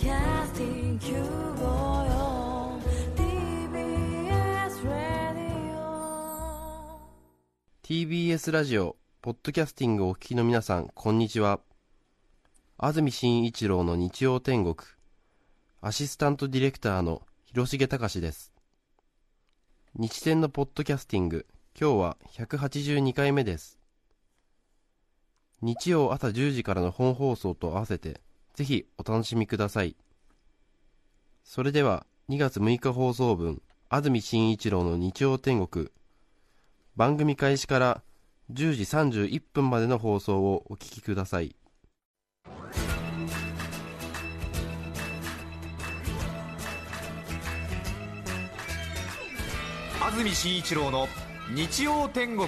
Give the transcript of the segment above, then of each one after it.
Podcasting 954 TBS Radio TBS ラジオ、ポッドキャスティングをお聞きの皆さん、こんにちは。安住紳一郎の日曜天国、アシスタントディレクターの広重隆です。日天のポッドキャスティング、今日は182回目です。日曜朝10時からの本放送と合わせて、ぜひお楽しみください。それでは、2月6日放送分、安住紳一郎の日曜天国、番組開始から10時31分までの放送をお聞きください。安住紳一郎の日曜天国。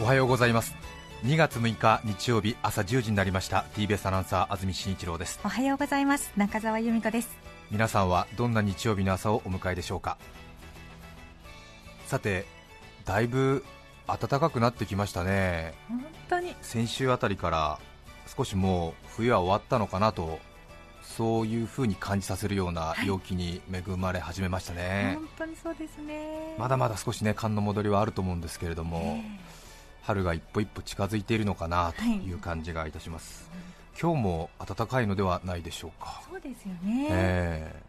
おはようございます2月6日日曜日朝10時になりました。TBS アナウンサー安住紳一郎です。おはようございます。中澤由美子です。皆さんはどんな日曜日の朝をお迎えでしょうか？さてだいぶ暖かくなってきましたね。本当に。先週あたりから少しもう冬は終わったのかなとそういう風に感じさせるような陽気に恵まれ始めましたね、本当にそうですね。まだまだ少しね寒の戻りはあると思うんですけれども、春が一歩一歩近づいているのかなという感じがいたします、今日も暖かいのではないでしょうか、そうですよね、ええ。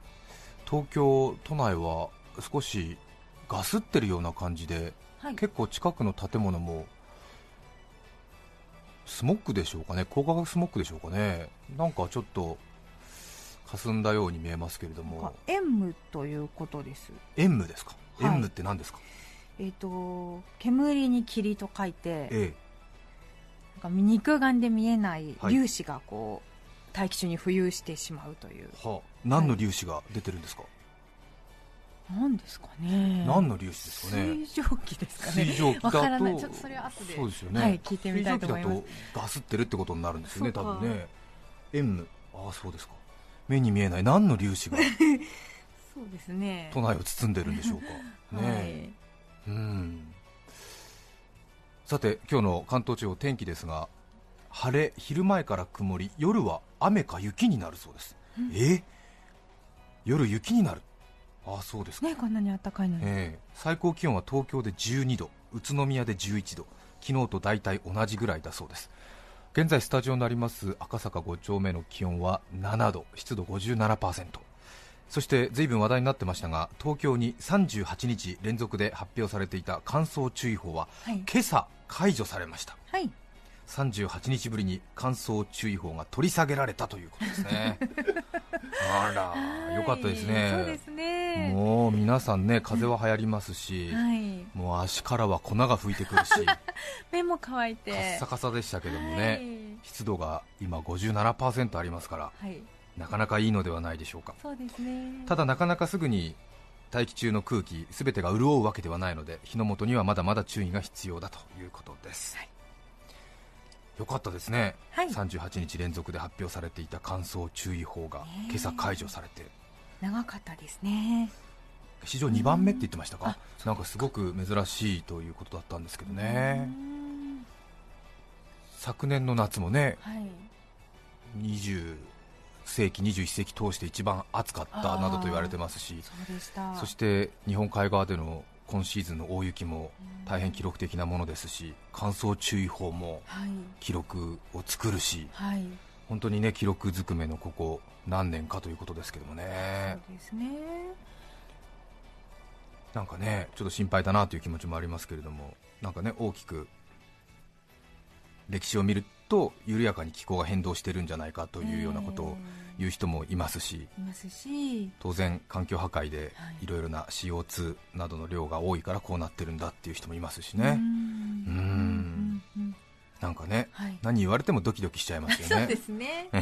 東京都内は少しガスってるような感じで、はい。結構近くの建物もスモッグでしょうかね、高化学スモッグでしょうかね、なんかちょっと霞んだように見えますけれども、塩無ということです。塩無ですか、はい。って何ですか、えっ、と煙に霧と書いてええ。なんか肉眼で見えないはい。粒子がこう、大気中に浮遊してしまうという。はあ、何の粒子が出てるんですか、何ですかね。何の粒子ですかね？水蒸気ですかね。水蒸気だわからない。とちょっとそれは後でそうですよね、はい聞いてみたいと思います。水蒸気だとガスってるってことになるんですよね多分ね。塩無ああそうですか。目に見えない何の粒子が そうですね。都内を包んでるんでしょうか。ねえ、はいうん。さて今日の関東地方天気ですが晴れ昼前から曇り夜は雨か雪になるそうです、え？夜雪になる。ああそうですか、ねこんなに暖かいのに、ええ。最高気温は東京で12度宇都宮で11度昨日と大体同じぐらいだそうです。現在スタジオになります赤坂5丁目の気温は7度湿度57%そして随分話題になってましたが東京に38日連続で発表されていた乾燥注意報ははい。今朝解除されました。はい。38日ぶりに乾燥注意報が取り下げられたということですね。あらよかったですね。そうですね。もう皆さんね風邪は流行りますし、はい。もう足からは粉が吹いてくるし。目も乾いカてッサカサでしたけどもね、湿度が今57%ありますから。はい、はい、なかなかいいのではないでしょうか。そうですね。ただなかなかすぐに大気中の空気すべてが潤うわけではないので火の元にはまだまだ注意が必要だということです、はい。よかったですね、はい。38日連続で発表されていた乾燥注意報が今朝解除されて。長かったですね。史上2番目って言ってましたか？あなんかすごく珍しいということだったんですけどね。うん。昨年の夏もねはい。20世紀21世紀通して一番暑かったなどと言われてますしそそして日本海側での今シーズンの大雪も大変記録的なものですし乾燥注意報もはい。記録を作るしはい。本当にね記録ずくめのここ何年かということですけどもね。そうですね。なんかねちょっと心配だなという気持ちもありますけれどもなんかね大きく歴史を見ると緩やかに気候が変動してるんじゃないかというようなことを言う人もいますしいますし。当然環境破壊ではいいろいろな CO2 などの量が多いからこうなってるんだっていう人もいますしね。うん。なんかねはい。何言われてもドキドキしちゃいますよね。そうですね。は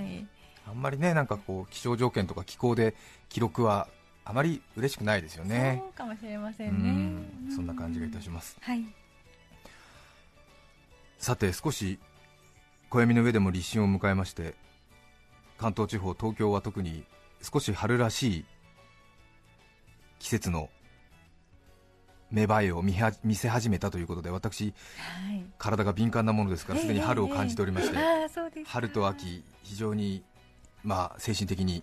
い。あんまりねなんかこう気象条件とか気候で記録はあまり嬉しくないですよね。そうかもしれませうんね。ん。そんな感じがいたします。はいさて少し暦の上でも立春を迎えまして関東地方東京は特に少し春らしい季節の芽生えを見は見せ始めたということで私はい。体が敏感なものですからすでに春を感じておりまして、春と秋非常にまあ精神的に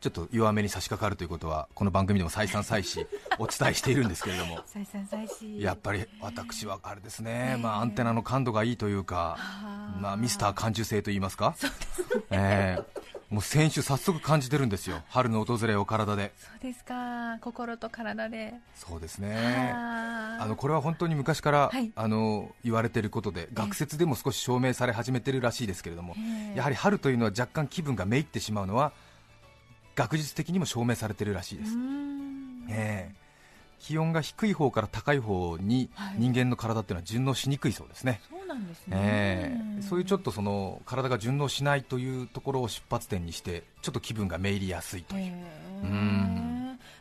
ちょっと弱めに差し掛かるということはこの番組でも再三再四 お伝えしているんですけれども。再三再四。やっぱり私はあれですね、ええまあ、アンテナの感度がいいというか、まあ、ミスター感受性といいますか、ええもう先週、早速感じてるんですよ、春の訪れを体で、そうですか。心と体で、そうですね、あのこれは本当に昔から、はい。あの言われていることで、学説でも少し証明され始めてるらしいですけれども、ええ。やはり春というのは若干気分がめいってしまうのは、学術的にも証明されているらしいです。ええ。気温が低い方から高い方にはい。人間の体っていうのは順応しにくいそうですね、そうなんですね、ええ。そういうちょっとその体が順応しないというところを出発点にしてちょっと気分がめいりやすいという、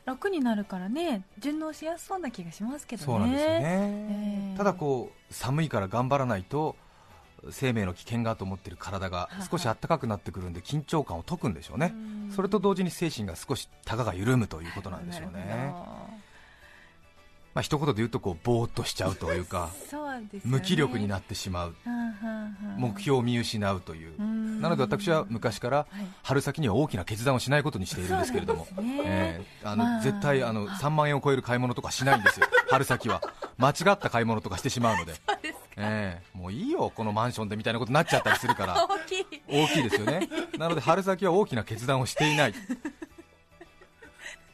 楽になるからね順応しやすそうな気がしますけどね。そうなんですよね、ええ。ただこう寒いから頑張らないと生命の危険がと思っている体が少し暖かくなってくるんで緊張感を解くんでしょうね、うん。それと同時に精神が少したがが緩むということなんでしょうね。ほまあ一言で言うとこうぼーっとしちゃうというかね。無気力になってしまう。目標を見失うという。うん。なので私は昔からはい。春先には大きな決断をしないことにしているんですけれども、ね。ええあのまあ。絶対あの3万円を超える買い物とかしないんですよ、春先は。間違った買い物とかしてしまうので、ええ。もういいよ、このマンションでみたいなことになっちゃったりするから、大きい。大きいですよね、なので春先は大きな決断をしていない、こ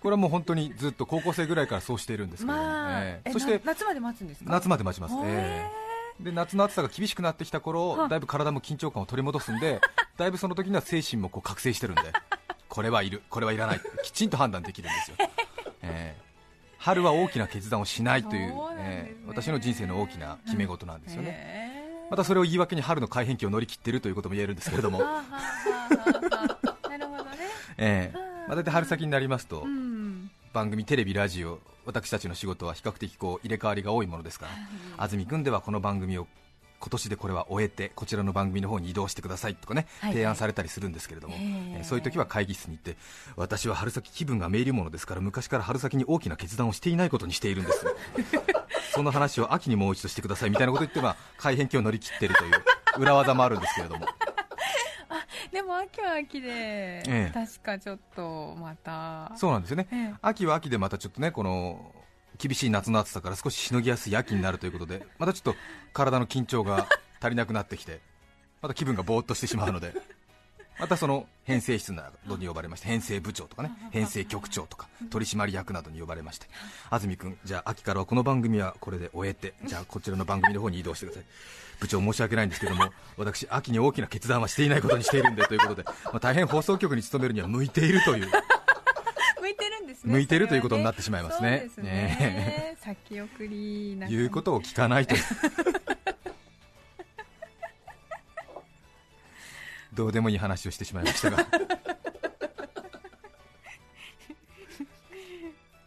れはもう本当にずっと高校生ぐらいからそうしているんですけれどそしてな夏まで待つんですか？夏まで待ちます。へえええ。で夏の暑さが厳しくなってきた頃はだいぶ体も緊張感を取り戻すんで だいぶその時には精神もこう覚醒してるんでこれはいる。これはいらない。きちんと判断できるんですよ、ええ春は大きな決断をしないというええ私の人生の大きな決め事なんですよね、へまたそれを言い訳に春の改変期を乗り切っているということも言えるんですけれども。え大体春先になりますと、うん。番組、テレビ、ラジオ私たちの仕事は比較的こう入れ替わりが多いものですから、安住君ではこの番組を今年でこれは終えてこちらの番組の方に移動してくださいとかね、はい提案されたりするんですけれども、えええーそういう時は会議室に行って私は春先気分がめいるものですから昔から春先に大きな決断をしていないことにしているんです。その話を秋にもう一度してくださいみたいなこと言って、まあ、改変期を乗り切っているという裏技もあるんですけれども。でも秋は秋で、ええ。確かちょっとまた。そうなんですよね、ええ。秋は秋でまたちょっとねこの厳しい夏の暑さから少ししのぎやすい秋になるということでまたちょっと体の緊張が足りなくなってきて また気分がぼーっとしてしまうのでまたその編成室などに呼ばれまして編成部長とかね編成局長とか取締役などに呼ばれまして安住君じゃあ秋からはこの番組はこれで終えてじゃあこちらの番組の方に移動してください。部長申し訳ないんですけども私秋に大きな決断はしていないことにしているんでということで、まあ、大変放送局に勤めるには向いているというんですね向いてるということになってしまいますね。すね。先送りな言うことを聞かないとどうでもいい話をしてしまいましたが。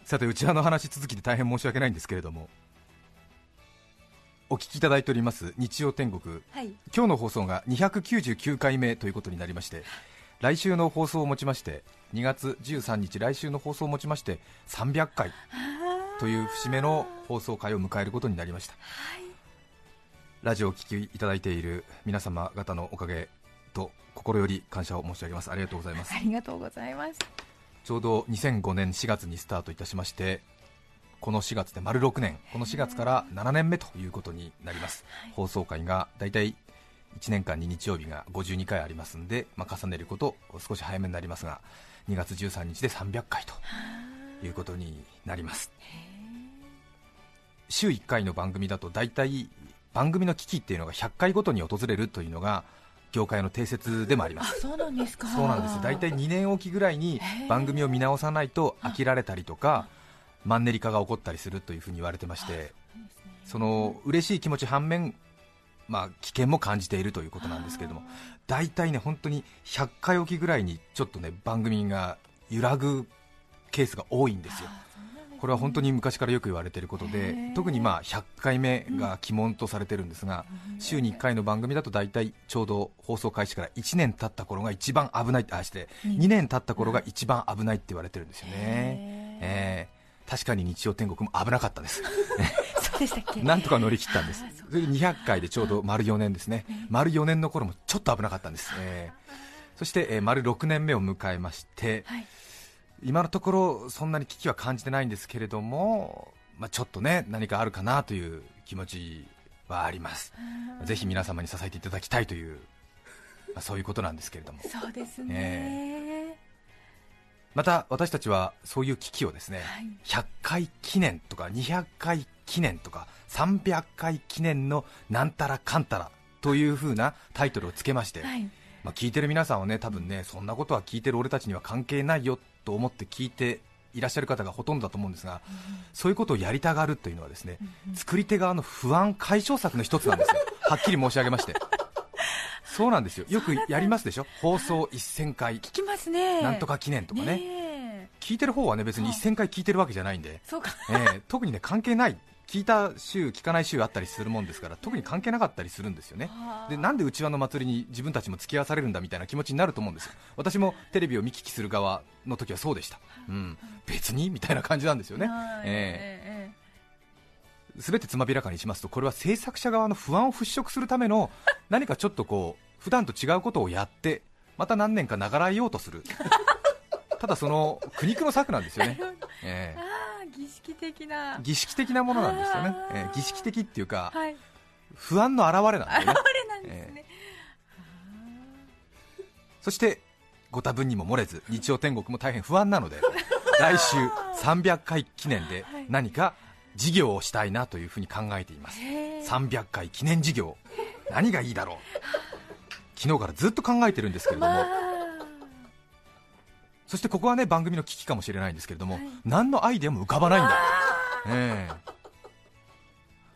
さて内輪の話続きで大変申し訳ないんですけれどもお聞きいただいております日曜天国。はい。今日の放送が299回目ということになりまして来週の放送をもちまして2月13日来週の放送をもちまして300回という節目の放送回を迎えることになりました、ラジオをお聞きいただいている皆様方のおかげと心より感謝を申し上げます。ありがとうございます。ありがとうございます。ちょうど2005年4月にスタートいたしましてこの4月で丸6年。この4月から7年目ということになります、放送回がだいたい1年間に日曜日が52回ありますんで、まあ、重ねること少し早めになりますが2月13日で300回ということになります。週1回の番組だと大体番組の危機っていうのが100回ごとに訪れるというのが業界の定説でもあります。そうなんですか。そうなんです。大体2年おきぐらいに番組を見直さないと飽きられたりとかマンネリ化が起こったりするというふうに言われてましてその嬉しい気持ち反面、まあ、危険も感じているということなんですけれども大体ね本当に100回おきぐらいにちょっとね番組が揺らぐケースが多いんですよ。これは本当に昔からよく言われていることで特にまあ100回目が鬼門とされてるんですが、週に1回の番組だと大体ちょうど放送開始から1年経った頃が一番危ないあして2年経った頃が一番危ないって言われてるんですよね、えー。確かに日曜天国も危なかったです なんとか乗り切ったんです。それで200回でちょうど丸4年ですね。丸4年の頃もちょっと危なかったんです、えーそして、えー丸6年目を迎えましてはい。今のところそんなに危機は感じてないんですけれども、まあ、ちょっとね何かあるかなという気持ちはあります。ぜひ皆様に支えていただきたいという、まあ、そういうことなんですけれども。そうですね、また私たちはそういう危機をですね、はい。100回記念とか200回記念とか300回記念のなんたらかんたらという風なタイトルをつけまして、はい。まあ、聞いてる皆さんはね多分ねそんなことは聞いてる俺たちには関係ないよと思って聞いていらっしゃる方がほとんどだと思うんですが、そういうことをやりたがるというのはですね、作り手側の不安解消策の一つなんですよ。はっきり申し上げましてそうなんですよ。よくやりますでしょ？放送1000回。聞きますね。なんとか記念とかね。え。聞いてる方はね別に1000回聞いてるわけじゃないんで、そうか。えー特にね関係ない。聞いた週聞かない週あったりするもんですから特に関係なかったりするんですよね。でなんでうちわの祭りに自分たちも付き合わされるんだみたいな気持ちになると思うんですよ。私もテレビを見聞きする側の時はそうでした、うん、別に？みたいな感じなんですよね、はい。ええ。ー、全てつまびらかにしますとこれは制作者側の不安を払拭するための 何かちょっとこう普段と違うことをやってまた何年か流らえようとする。ただその苦肉の策なんですよね、えー儀式的な。儀式的なものなんですよね。えー儀式的っていうかはい。不安の表れなんだよね。あれなんですね、そしてご多分にも漏れず日曜天国も大変不安なので 来週300回記念ではい。何か事業をしたいなというふうに考えています。へえ。300回記念事業。何がいいだろう昨日からずっと考えてるんですけれども、まあ。そしてここはね番組の危機かもしれないんですけれども、はい。何のアイデアも浮かばないんだ、ええ。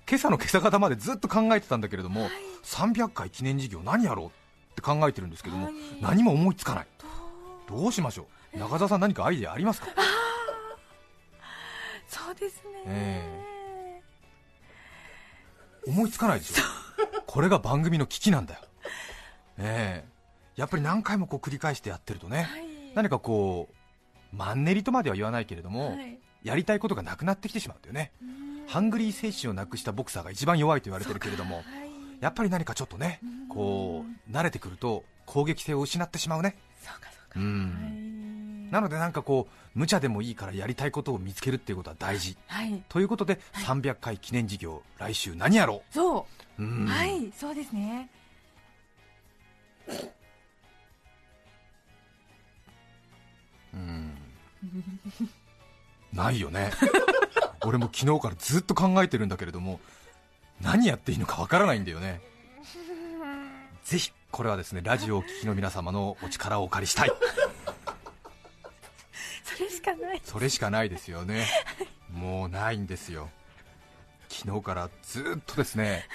今朝の今朝方までずっと考えてたんだけれども、300回記念事業何やろうって考えてるんですけども、はい。何も思いつかない。どう？しましょう？中澤さん何かアイデアありますか？そうですね、え思いつかないでしょ。これが番組の危機なんだよええ。やっぱり何回もこう繰り返してやってるとね、はい。何かこうマンネリとまでは言わないけれども、はい。やりたいことがなくなってきてしまうんだよね、ハングリー精神をなくしたボクサーが一番弱いと言われてるけれどもはい。やっぱり何かちょっとねこう慣れてくると攻撃性を失ってしまうね。そうかそうか、なのでなんかこう無茶でもいいからやりたいことを見つけるっていうことは大事。はい。ということで300回記念事業来週何やろそうう、うん。はい。そうですねうん。ないよね。俺も昨日からずっと考えてるんだけれども何やっていいのかわからないんだよね。ぜひこれはですねラジオをお聞きの皆様のお力をお借りしたい。それしかない。それしかないですよね。もうないんですよ。昨日からずっとですね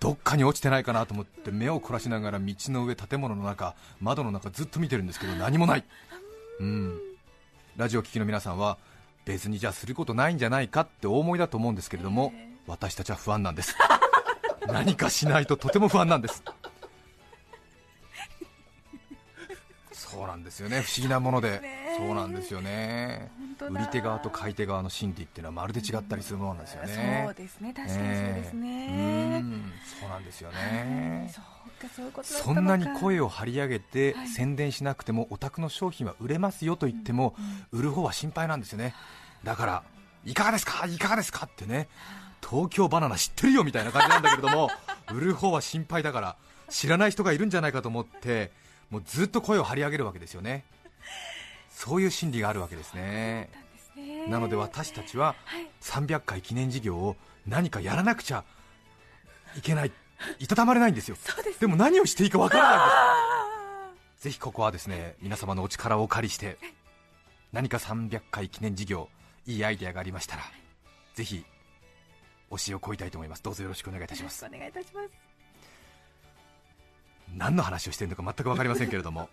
どっかに落ちてないかなと思って目を凝らしながら道の上建物の中窓の中ずっと見てるんですけど何もない。うん。ラジオを聴きの皆さんは別にじゃあすることないんじゃないかってお思いだと思うんですけれども私たちは不安なんです。何かしないととても不安なんです。そうなんですよね。不思議なもので。ね。そうなんですよね売り手側と買い手側の心理っていうのはまるで違ったりするものなんですよね。そうですね。確かにそうですええ。ね、うん。そうなんですよはい。ねそんなに声を張り上げてはい。宣伝しなくてもお宅の商品は売れますよと言っても売る方は心配なんですよね。だからいかがですか？いかがですか？ってね東京バナナ知ってるよみたいな感じなんだけれども 売る方は心配だから知らない人がいるんじゃないかと思ってもうずっと声を張り上げるわけですよねそういう心理があるわけですね。なので私たちははい。300回記念事業を何かやらなくちゃいけない。いたたまれないんですよ。です。でも何をしていいかわからないんです。あぜひここはですね皆様のお力をお借りして何か300回記念事業いいアイデアがありましたらぜひ推しをこいたいと思います。どうぞよろしくお願いいたしします。くお願いいたします。何の話をしているのか全く分かりませんけれども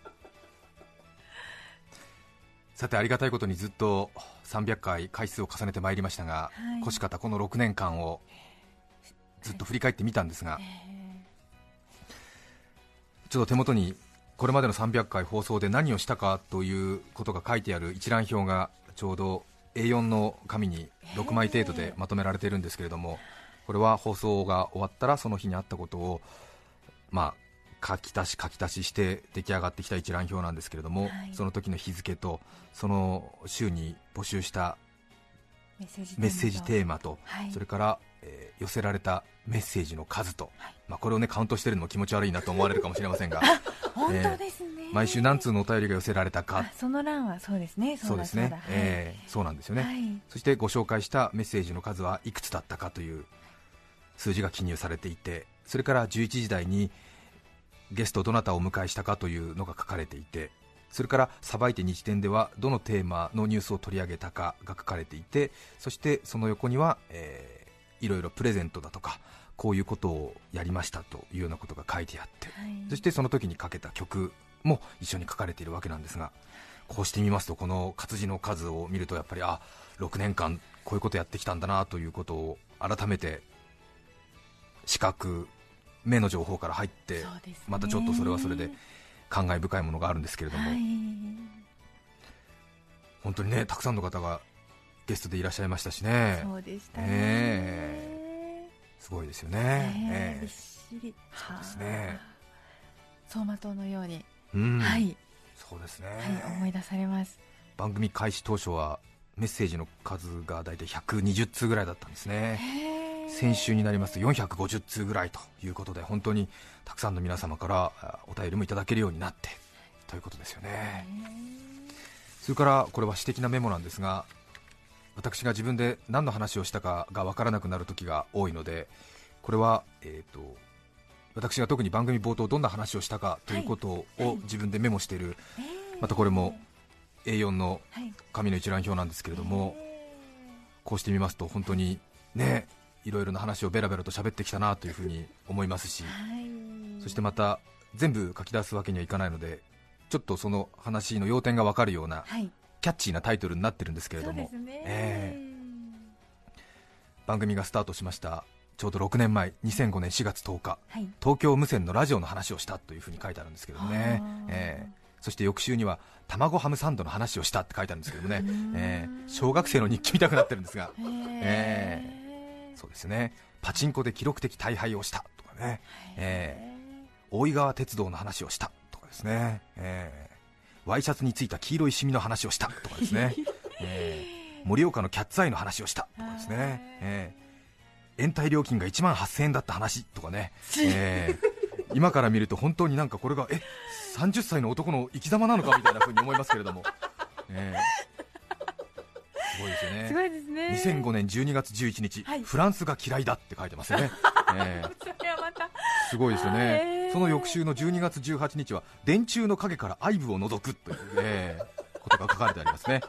さてありがたいことにずっと300回回数を重ねてまいりましたが、はい。腰方この6年間をずっと振り返ってみたんですが、ちょっと手元にこれまでの300回放送で何をしたかということが書いてある一覧表がちょうど A4 の紙に6枚程度でまとめられているんですけれども、これは放送が終わったらその日にあったことを、まあ、書き足し書き足しして出来上がってきた一覧表なんですけれども、はい。その時の日付とその週に募集したメッセージテーママと、はい。それから、えー寄せられたメッセージの数と、はい。まあ、これをねカウントしてるのも気持ち悪いなと思われるかもしれませんが 本当ですね、毎週何通のお便りが寄せられたあか。その欄はそうですね。そうですねだ。だえーそうなんですよね、はい。そしてご紹介したメッセージの数はいくつだったかという数字が記入されてい。てそれから11時台にゲストどなたをお迎えしたかというのが書かれていてそれからさばいて日展ではどのテーマのニュースを取り上げたかが書かれていてそしてその横には、えーいろいろプレゼントだとかこういうことをやりましたというようなことが書いてあってはい。そしてその時にかけた曲も一緒に書かれているわけなんですがこうしてみますとこの活字の数を見るとやっぱりあ6年間こういうことやってきたんだなということを改めて視覚目の情報から入ってまたちょっとそれはそれで感慨深いものがあるんですけれども、はい。本当にねたくさんの方がゲストでいらっしゃいましたしね。そうでしたね、え。すごいですよね、ええねえ。びっしり。そうですね。走馬灯のように、うん。はい、そうですね、はい、思い出されます。番組開始当初はメッセージの数が大体120通ぐらいだったんですね先週になりますと450通ぐらいということで本当にたくさんの皆様からあお便りもいただけるようになってということですよね。それからこれは私的なメモなんですが私が自分で何の話をしたかが分からなくなる時が多いのでこれは、えー、と私が特に番組冒頭どんな話をしたかということを自分でメモしている、またこれも A4 のはい。紙の一覧表なんですけれども、こうしてみますと本当にねいろいろな話をベラベラと喋ってきたなというふうに思いますしはい。そしてまた全部書き出すわけにはいかないのでちょっとその話の要点が分かるようなはい。キャッチーなタイトルになってるんですけれども、え番組がスタートしましたちょうど6年前2005年4月10日。はい。東京無線のラジオの話をしたというふうに書いてあるんですけれどもねえーそして翌週には卵ハムサンドの話をしたって書いてあるんですけどもねえー小学生の日記みたくなってるんですが。えそうですね。パチンコで記録的大敗をしたとかね、えー。大井川鉄道の話をしたとかですね、えー。ワイシャツについた黄色いシミの話をしたとかですね、えー。盛岡のキャッツアイの話をしたとかですね、えー。延滞料金が1万8000円だった話とかね、えー。今から見ると本当になんかこれがえ30歳の男の生き様なのかみたいな風に思いますけれども、えごいですよね。すごいですね。2005年12月11日、はい。フランスが嫌いだって書いてますよね、えーすごいですよね、その翌週の12月18日は電柱の陰から愛部を除くという、えーことが書かれてありますね、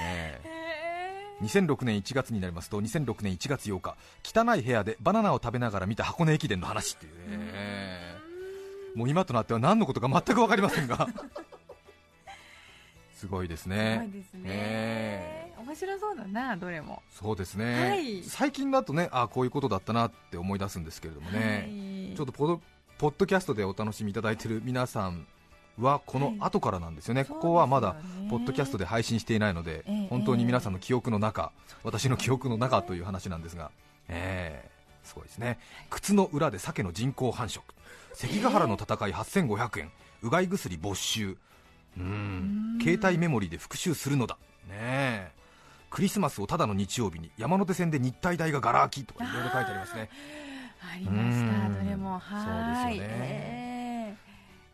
えー2006年1月になりますと2006年1月8日汚い部屋でバナナを食べながら見た箱根駅伝の話っていうね、え。ーもう今となっては何のことか全く分かりませんが。すごいですね。すごいですね、え面白そうだなどれも。そうですね、はい。最近だとねあこういうことだったなって思い出すんですけれどもね、ちょっとポドポッドキャストでお楽しみいただいている皆さんはこの後からなんですよね、そうここはまだポッドキャストで配信していないので、ええ本当に皆さんの記憶の中、私の記憶の中という話なんですが、えーすごいですね、靴の裏で鮭の人工繁殖、関ヶ原の戦い8500円、うがい薬没収、うーん。携帯メモリーで復習するのだ、ねえクリスマスをただの日曜日に山手線で日体大がガラ空きとかいろいろ書いてありますね。ありました。うん。どれも。はーいそうですよね。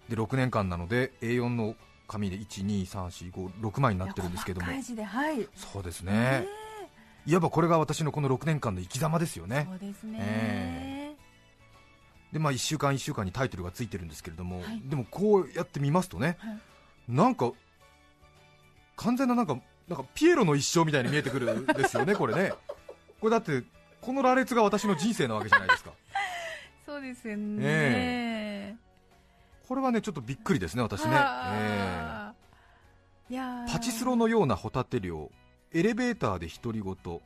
えで6年間なので A4 の紙で12345枚にーなってるんですけども。はい。そうですね、いわばこれが私のこの6年間の生き様ですよね。そうですね、えでまあ1週間1週間にタイトルがついてるんですけれども、はい。でもこうやって見ますとね、はい。なんか完全ななんかなんかピエロの一生みたいに見えてくるんですよねこれね。これだってこの羅列が私の人生なわけじゃないですか。そうですよね、え。これはねちょっとびっくりですね私ね、えーいやー。パチスロのようなホタテ漁エレベーターで独り言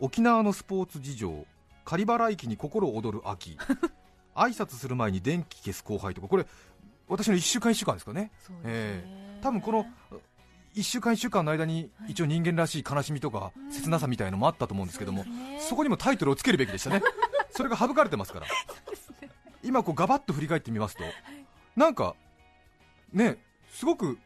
沖縄のスポーツ事情狩原駅に心躍る秋 挨拶する前に電気消す後輩とかこれ私の1週間1週間ですかね。そうですね。多分この1週間1週間の間に一応人間らしい悲しみとか切なさみたいのもあったと思うんですけども、そこにもタイトルをつけるべきでしたね。それが省かれてますから。今こうガバッと振り返ってみますとなんかねすごく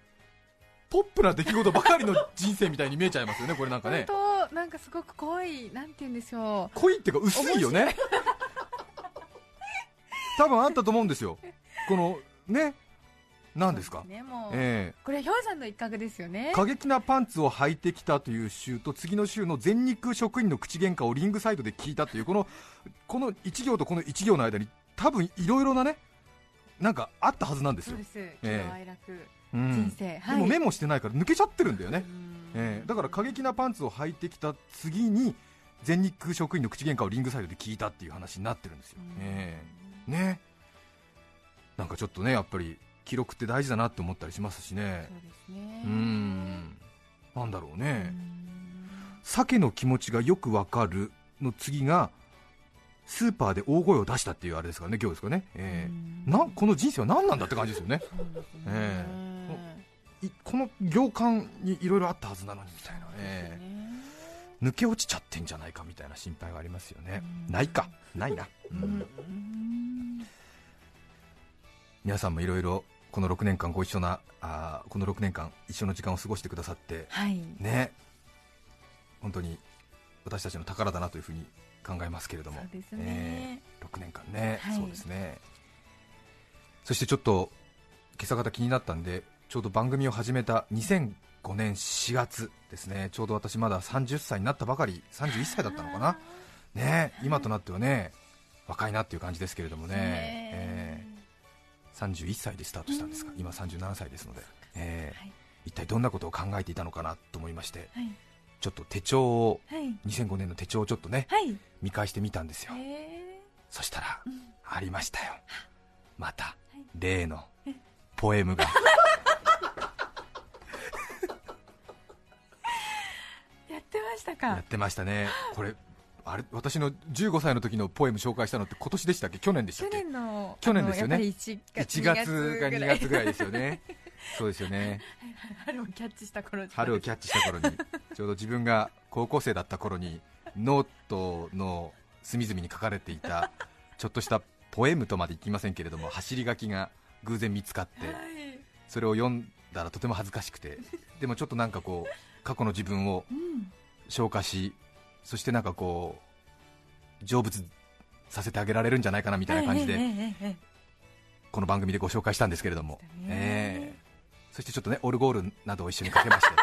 ポップな出来事ばかりの人生みたいに見えちゃいますよねこれなんかね。本当なんかすごく濃いなんて言うんでしょう。濃いっていうか薄いよね。多分あったと思うんですよ。このね何ですか？ねもう、えこれは氷山の一角ですよね。え過激なパンツを履いてきたという週と次の週の全日空職員の口喧嘩をリングサイドで聞いたというこのこの1行とこの1行の間に多分いろいろなねなんかあったはずなんですよ。そうで、ではい。もメモしてないから抜けちゃってるんだよね、うん。ええ。だから過激なパンツを履いてきた次に全日空職員の口喧嘩をリングサイドで聞いたっていう話になってるんですよ、ええ。ね。なんかちょっとねやっぱり記録って大事だなって思ったりしますしね。そうですね。うーん。なんだろううねん。鮭の気持ちがよくわかるの次がスーパーで大声を出したっていうあれですからね今日ですかね、ええ。なこの人生は何なんだって感じですよね。ね。えいこの行間にいろいろあったはずなのにみたいな。ね。抜け落ちちゃってんじゃないかみたいな心配がありますよね。うん。ないか。ないな、うん。皆さんもいろいろこの6年間ご一緒なあーこの6年間一緒の時間を過ごしてくださってはい。ね。本当に私たちの宝だなというふうに考えますけれども。ね、6年間ね、はい。そうですね。そしてちょっと今朝方気になったんでちょうど番組を始めた2005年4月ですね。ちょうど私まだ30歳になったばかり31歳だったのかな。ね。今となってはね若いなっていう感じですけれどもね、えー31歳でスタートしたんですが今37歳ですので、えーはい。一体どんなことを考えていたのかなと思いましてはい。ちょっと手帳をはい。2005年の手帳をちょっとねはい。見返してみたんですよ。へそしたらーうん。ありましたよ。またい。例のポエムが。やってましたやかってましたね。これあれ私の15歳の時のポエム紹介したのって今年でしたっけ？去年でした去っけ？年の去年ですよね。あのやっぱり1月1月か2月ぐらいいですよね。そうですよね。春をキャッチした頃春をキャッチした頃に。ちょうど自分が高校生だった頃にノートの隅々に書かれていたちょっとしたポエムとまでいませんけれども走り書きが偶然見つかってはい。それを読んだらとても恥ずかしくてでもちょっとなんかこう過去の自分をうん。消化しそしてなんかこう成仏させてあげられるんじゃないかなみたいな感じでこの番組でご紹介したんですけれども、ええ。そしてちょっとねオルゴールなどを一緒にかけまして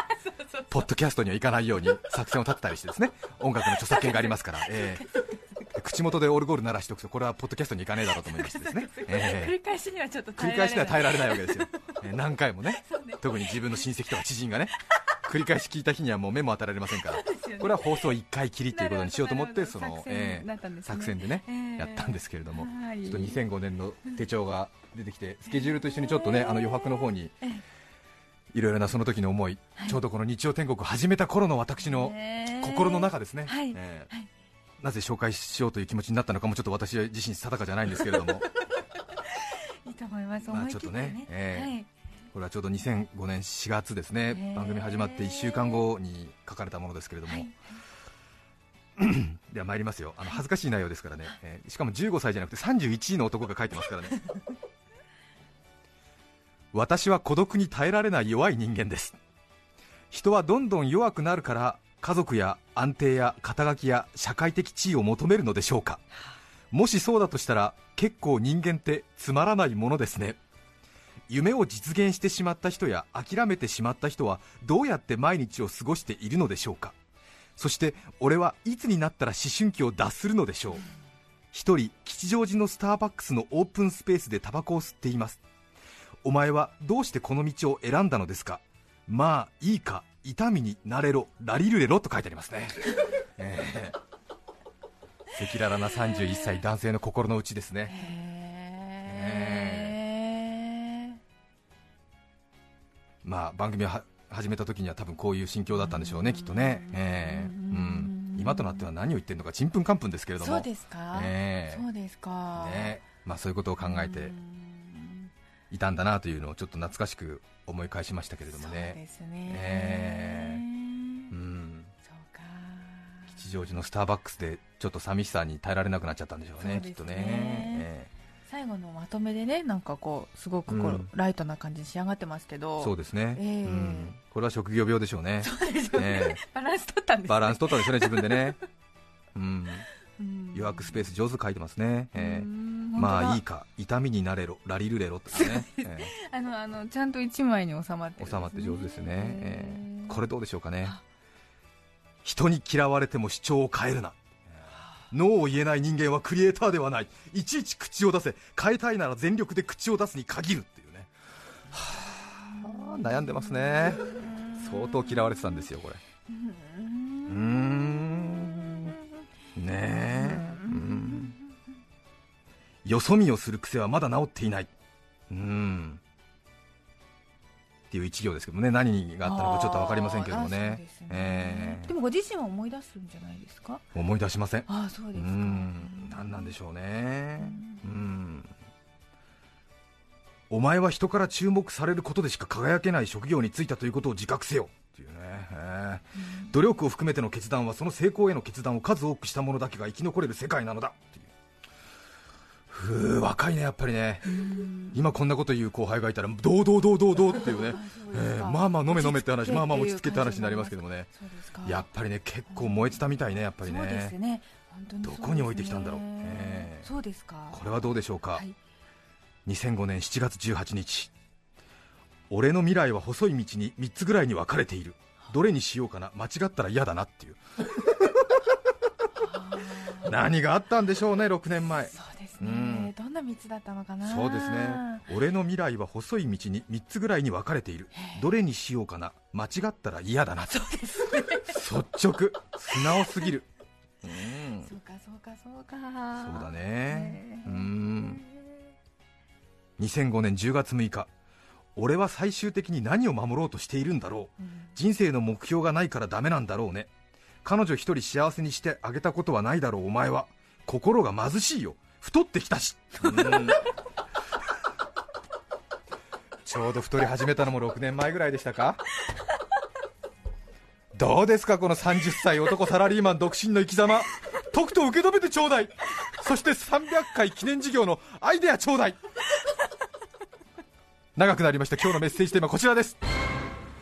ポッドキャストには行かないように作戦を立てたりしてですね音楽の著作権がありますから、ええ。口元でオルゴール鳴らしておくとこれはポッドキャストに行かねえだろうと思いましてですね、ええ。繰り返しにはちょっと繰り返しには耐えられないわけでですよ、えー何回もね 特に自分の親戚とか知人がね繰り返し聞いた日にはもう目も当てられませんからこれは放送1回きりということにしようと思ってその、えー作戦でね、やったんですけれども、はい。ちょっと2005年の手帳が出てきてスケジュールと一緒にちょっとねあの余白の方にえいろいろなその時の思い、ちょうどこの日曜天国を始めた頃の私の心の中ですね、はい。えーはい。なぜ紹介しようという気持ちになったのかもちょっと私自身定かじゃないんですけれども。いいと思います。まあちょっとねね。ええ。はいこれはちょうど2005年4月ですね、番組始まって1週間後に書かれたものですけれども、はい では参りますよ。あの恥ずかしい内容ですからね、えーしかも15歳じゃなくて31位の男が書いてますからね。私は孤独に耐えられない弱い人間です。人はどんどん弱くなるから家族や安定や肩書きや社会的地位を求めるのでしょうか。もしそうだとしたら結構人間ってつまらないものですね夢を実現してしまった人や諦めてしまった人はどうやって毎日を過ごしているのでしょうか。そして俺はいつになったら思春期を脱するのでしょう。一人吉祥寺のスターバックスのオープンスペースでタバコを吸っています。お前はどうしてこの道を選んだのですか。まあいいか痛みになれろラリルレロと書いてありますね。えー赤裸々な31歳男性の心の内ですね。へまあ番組をは始めた時には多分こういう心境だったんでしょうねきっとね、えーうん、今となっては何を言ってるのかちんぷんかんぷんですけれども。そうですか？ええ。そうですか。ね。まあ、そういうことを考えてうん。いたんだなというのをちょっと懐かしく思い返しましたけれどもそうねですね、えうんそうか。吉祥寺のスターバックスでちょっと寂しさに耐えられなくなっちゃったんでしょうねね。きっとね、え最後のまとめでねなんかこうすごくこう、うん。ライトな感じに仕上がってますけえど。そうですね、ええ。うん。これは職業病でしょうね。そうですよね、えバランス取ったんですね。バランス取ったんですよね自分でね、うん、うん。予約スペース上手書いてますね、ええ。うんまあいいかか痛みになれろラリルレロってね、え あのあのちゃんと一枚に収まってるんですね。え収まって上手ですね、ええ。これどうでしょうかね。あ。人に嫌われても主張を変えるなノーを言えない人間はクリエイターではない。いちいち口を出せ。変えたいなら全力で口を出すに限るっていうね、はあ悩んでますね。相当嫌われてたんですよこれ。うん。ねえ。うん。よそ見をする癖はまだ治っていない。うん。っていう一行ですけどね何があったのかちょっと分かりませんけどもね。ですね。ええ。でもご自身は思い出すんじゃないですか？思い出しません。ああそううですか。ん。何なんでしょうね。ううん。お前は人から注目されることでしか輝けない職業に就いたということを自覚せよっていうね、ええ。努力を含めての決断はその成功への決断を数多くした者だけが生き残れる世界なのだふう若いねやっぱりね。うん今こんなこと言う後輩がいたらどうどうどうどうどうっていうね。ええまあまあ飲め飲めって話。まあまあ落ち着けって話になりますけどもねやっぱりね結構燃えてたみたいねやっぱりね。どこに置いてきたんだろう。ええそうですか。これはどうでしょうか、はい。2005年7月18日。俺の未来は細い道に3つぐらいに分かれている。どれにしようかな。間違ったら嫌だなっていう。何があったんでしょうね6年前ねどんな道だったのかな。そうですね。俺の未来は細い道に3つぐらいに分かれている。どれにしようかな。間違ったら嫌だな。そうですね。率直。素直すぎる。うん。そうかそうかそうか。そうだね。ねうん。2005年10月6日。俺は最終的に何を守ろうとしているんだろう。うん。人生の目標がないからダメなんだろうね。彼女一人幸せにしてあげたことはないだろうお前は。心が貧しいよ太ってきたし。うん。ちょうど太り始めたのも6年前ぐらいでしたか？どうですかこの30歳男サラリーマン独身の生き様？とくと受け止めてちょうだい。そして300回記念事業のアイデアちょうだい。長くなりました。今日のメッセージテーマはこちらです。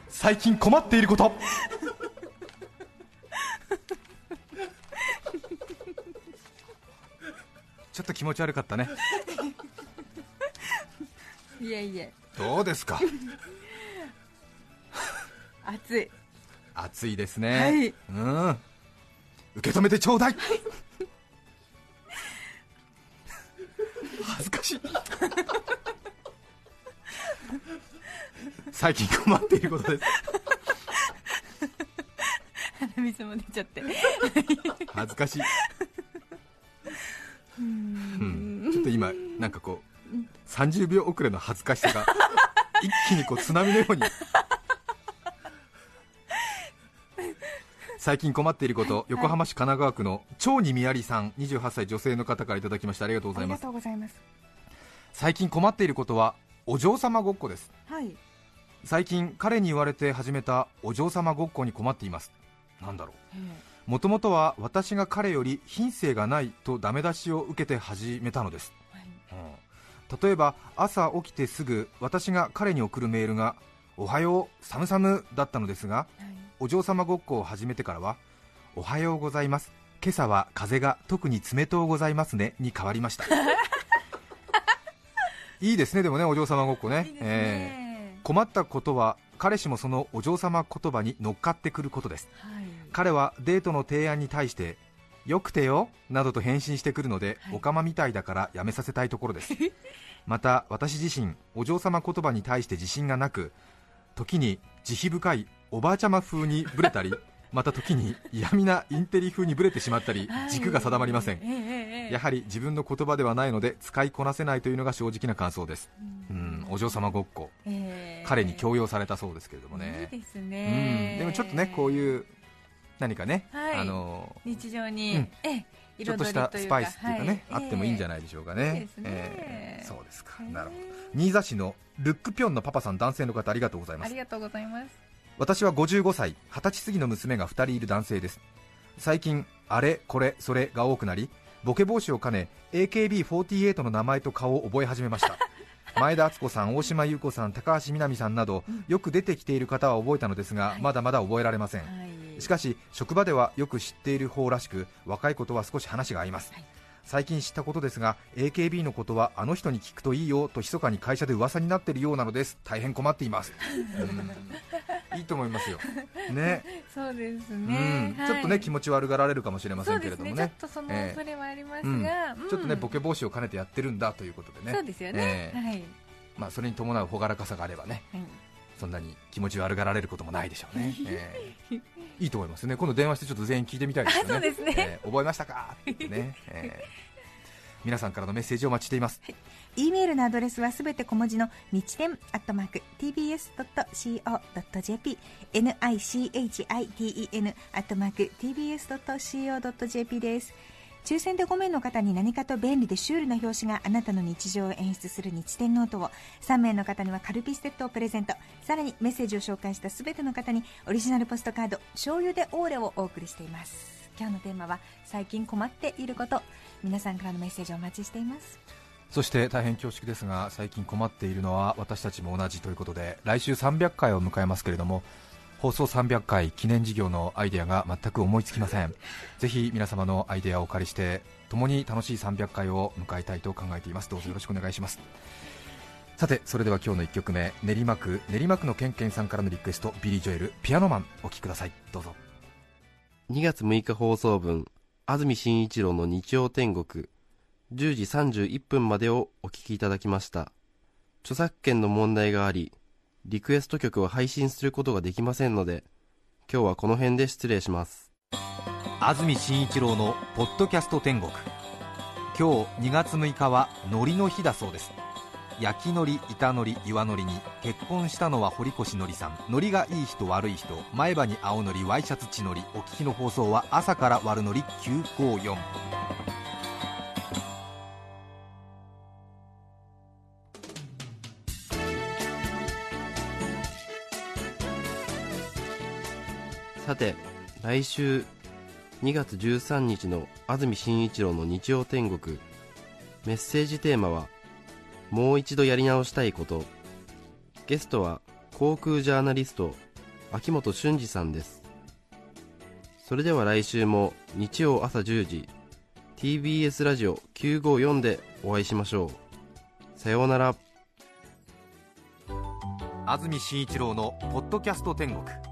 最近困っていること。ちょっと気持ち悪かったね。いえいえ。どうですか？暑い。暑いですね、はい。うん。受け止めてちょうだい。恥ずかしい。最近困っていることです。鼻水も出ちゃって。恥ずかしいなんかこう30秒遅れの恥ずかしさが 一気にこう津波のように。最近困っていること横浜市神奈川区の蝶にみやりさん28歳女性の方からいただきましたありがとうございます。最近困っていることはお嬢様ごっこです。はい。最近彼に言われて始めたお嬢様ごっこに困っています。なんだろう。え。もともとは私が彼より品性がないとダメ出しを受けて始めたのです、例えば朝起きてすぐ私が彼に送るメールが「おはよう寒々」だったのですがはい。お嬢様ごっこを始めてからは「おはようございます今朝は風が特に冷とうございますね」に変わりました。いいですねでもねお嬢様ごっこね。いいですええ。ね困ったことは彼氏もそのお嬢様言葉に乗っかってくることです。はい。彼はデートの提案に対してよくてよなどと返信してくるので、はい。おかまみたいだからやめさせたいところです。また私自身お嬢様言葉に対して自信がなく時に慈悲深いおばあちゃま風にブレたり また時に嫌味なインテリ風にブレてしまったりはい。軸が定まりません。やはり自分の言葉ではないので使いこなせないというのが正直な感想です。うん。お嬢様ごっこええ。彼に強要されたそうですけれどもね。いいですうねん。でもちょっとねこういう何かね、はいあの日常に、ちょっとしたスパイスっていうかね、はいあってもいいんじゃいないでしょうかね。いいですねえーそうですか、なるほど。新座市のルックピョンのパパさん、男性の方、ありがとうございます。ありがとうございます私は55歳、20歳過ぎの娘が2人いる男性です。最近、あれ、これ、それが多くなり、ボケ防止を兼ね、AKB48 の名前と顔を覚え始めました。前田敦子さん、大島優子さん、高橋みなみさんなど、よく出てきている方は覚えたのですが、はいまだまだ覚えられません。はいしかし職場ではよく知っている方らしく若いことは少し話が合います、はい。最近知ったことですが AKB のことはあの人に聞くといいよと密かに会社で噂になっているようなのです。大変困っています。うん。いいと思いますよ。ね。そうですうん。ね、はい。ちょっとね気持ち悪がられるかもしれませんけれどもね。ね。ちょっとそのええ恐れはありますうん。が、ちょっとねうんボケ防止を兼ねてやってるんだということでね。そうですよね、ええ。はい、まあ、それに伴う朗らかさがあればね。はい。そんなに気持ち悪がられることもないでしょうね、ええいいと思いますね。今度電話してちょっと全員聞いてみたいですよね。あそうですね。ええ覚えましたか？ってね、ええ皆さんからのメッセージをお待ちしています。e メールのアドレスはすべて小文字の日天アットマーク tbs.co.jp nichiten アットマーク tbs.co.jp です抽選で5名の方に何かと便利でシュールな表紙があなたの日常を演出する日天ノートを。3名の方にはカルピスセットをプレゼント。さらにメッセージを紹介したすべての方にオリジナルポストカード醤油でオーレをお送りしています。今日のテーマは最近困っていること。皆さんからのメッセージをお待ちしています。そして大変恐縮ですが最近困っているのは私たちも同じということで来週300回を迎えますけれども放送300回記念事業のアイデアが全く思いつきません。ぜひ皆様のアイデアをお借りして共に楽しい300回を迎えたいと考えています。どうぞよろしくお願いします。さてそれでは今日の1曲目。練馬区練馬区のケンケンさんからのリクエスト。ビリー・ジョエルピアノマンお聴きください。どうぞ。2月6日放送分安住紳一郎の日曜天国。10時31分までをお聞きいただきました。著作権の問題がありリクエスト曲を配信することができませんので今日はこの辺で失礼します。安住紳一郎のポッドキャスト天国。今日2月6日は海苔の日だそうです。焼き海苔板海苔岩海苔に結婚したのは堀越のりさん。海苔がいい人悪い人。前歯に青海苔ワイシャツ血のりお聞きの放送は朝から悪海苔954さて来週2月13日の安住紳一郎の日曜天国。メッセージテーマは「もう一度やり直したいこと」ゲストは航空ジャーナリスト秋元俊二さんです。それでは来週も日曜朝10時 TBS ラジオ954でお会いしましょう。さようなら。安住紳一郎のポッドキャスト天国。